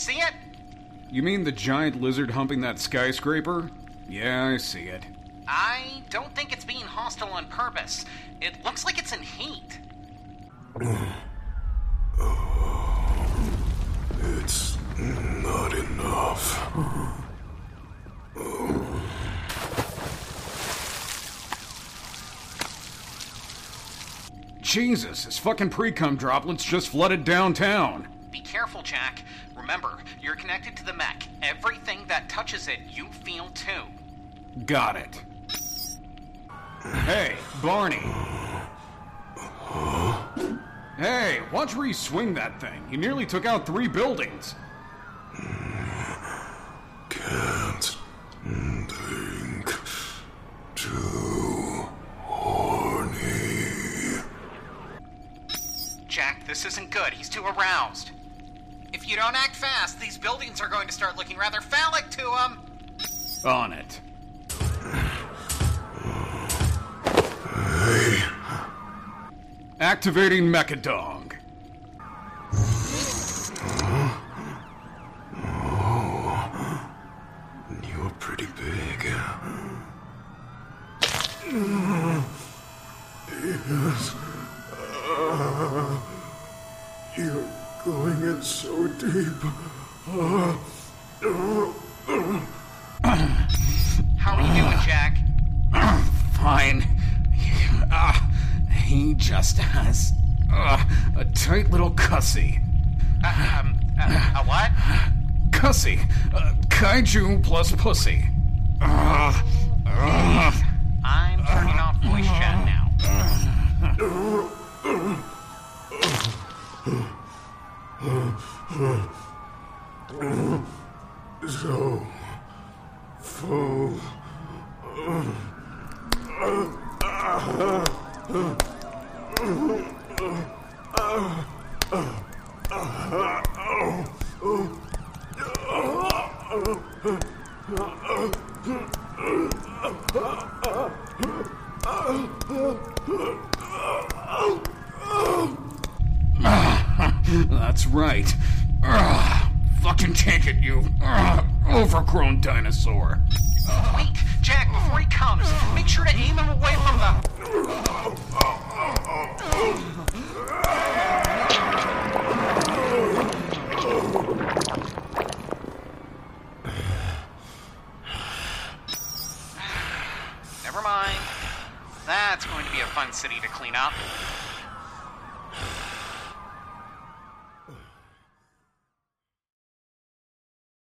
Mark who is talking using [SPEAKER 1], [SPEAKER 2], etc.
[SPEAKER 1] see it?
[SPEAKER 2] You mean the giant lizard humping that skyscraper? Yeah, I see it.
[SPEAKER 1] I don't think it's being hostile on purpose. It looks like it's in heat.
[SPEAKER 3] It's not enough.
[SPEAKER 2] Jesus, his fucking pre-cum droplets just flooded downtown.
[SPEAKER 1] Be careful, Jack. Remember, you're connected to the mech. Everything that touches it, you feel too.
[SPEAKER 2] Got it. Hey, Barney. Hey, watch where you swing that thing. You nearly took out three buildings.
[SPEAKER 3] Can't think. Too horny.
[SPEAKER 1] Jack, this isn't good. He's too aroused. If you don't act fast, these buildings are going to start looking rather phallic to them.
[SPEAKER 2] On it.
[SPEAKER 3] Hey,
[SPEAKER 2] Activating Mechadong.
[SPEAKER 3] Oh, you're pretty big. Yes. Ah, you're going in so deep.
[SPEAKER 1] How are you doing, Jack?
[SPEAKER 2] Fine. Ah, he just has uh, a tight little cussy.
[SPEAKER 1] Uh, um, uh, a what?
[SPEAKER 2] Cussy. Uh, kaiju plus pussy. Uh, uh,
[SPEAKER 1] I'm turning off voice chat now.
[SPEAKER 3] so full.
[SPEAKER 2] that's right. Fucking take it, you ah, overgrown dinosaur.
[SPEAKER 1] Wait, Jack, before he comes, make sure to aim him away from the. Never mind. That's going to be a fun city to clean up.